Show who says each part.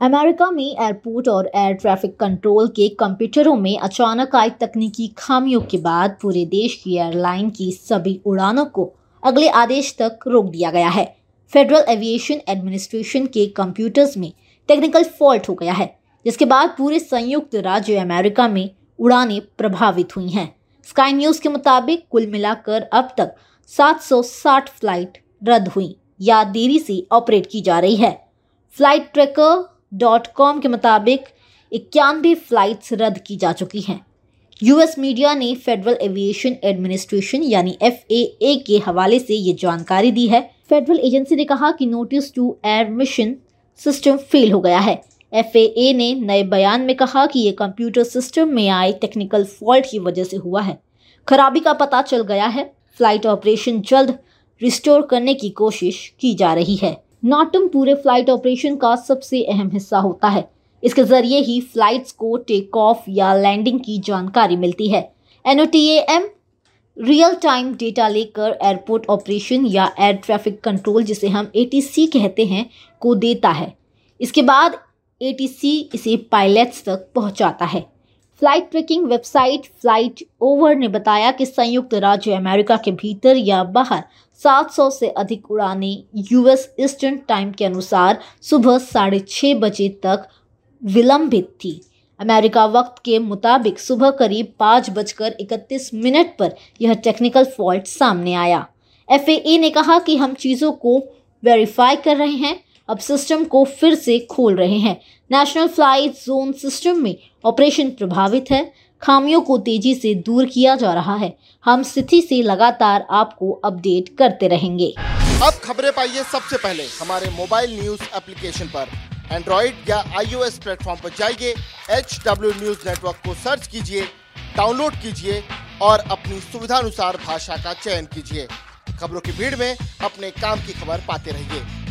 Speaker 1: America में airport और air traffic control के कंप्यूटरों में अचानक आई तकनीकी खामियों के बाद पूरे देश की एयरलाइन की सभी उड़ानों को अगले आदेश तक रोक दिया गया है। फेडरल एविएशन एडमिनिस्ट्रेशन के कंप्यूटर्स में टेक्निकल फॉल्ट हो गया है, जिसके बाद पूरे संयुक्त राज्य अमेरिका में उड़ानें प्रभावित हुई हैं। स्काई न्यूज़ के मुताबिक कुल मिलाकर अब तक 760 फ़्लाइट रद्द हुई या देरी से ऑपरेट की जा रही है। फ़्लाइट ट्रैकर डॉट कॉम के मुताबिक इक्यानवे फ्लाइट्स रद्द की जा चुकी हैं। यूएस मीडिया ने फेडरल एविएशन एडमिनिस्ट्रेशन यानी एफ़ के हवाले से ये जानकारी दी है। फेडरल एजेंसी ने कहा कि notice to air mission system fail हो गया है। एफएए ने नए बयान में कहा कि ये कंप्यूटर सिस्टम में आए टेक्निकल फॉल्ट की वजह से हुआ है। खराबी का पता चल गया है। फ़्लाइट ऑपरेशन जल्द रिस्टोर करने की कोशिश की जा रही है। नाटम पूरे फ़्लाइट ऑपरेशन का सबसे अहम हिस्सा होता है। इसके ज़रिए ही फ्लाइट्स को टेक ऑफ़ या लैंडिंग की जानकारी मिलती है। एन रियल टाइम डेटा लेकर एयरपोर्ट ऑपरेशन या एयर ट्रैफ़िक कंट्रोल जिसे हम एटीसी कहते हैं, को देता है। इसके बाद एटीसी इसे पायलट्स तक पहुंचाता है। Flight tracking website FlightAware ने बताया कि संयुक्त राज्य अमेरिका के भीतर या बाहर 700 से अधिक उड़ानें यूएस ईस्टर्न टाइम के अनुसार सुबह साढ़े छः बजे तक विलंबित थी। अमेरिका वक्त के मुताबिक सुबह करीब पाँच बजकर इकतीस मिनट पर यह टेक्निकल फॉल्ट सामने आया। एफएए ने कहा कि हम चीज़ों को वेरीफाई कर रहे हैं, अब सिस्टम को फिर से खोल रहे हैं। नेशनल फ़्लाइट जोन सिस्टम में ऑपरेशन प्रभावित है। खामियों को तेज़ी से दूर किया जा रहा है। हम स्थिति से लगातार आपको अपडेट करते रहेंगे।
Speaker 2: अब खबरें पाइए सबसे पहले। हमारे मोबाइल न्यूज़ एप्लीकेशन पर। एंड्रॉइड या आईओएस प्लेटफॉर्म पर जाइए एच डब्ल्यू न्यूज़ नेटवर्क को सर्च कीजिए, डाउनलोड कीजिए और अपनी सुविधानुसार भाषा का चयन कीजिए। खबरों की भीड़ में अपने काम की खबर पाते रहिए।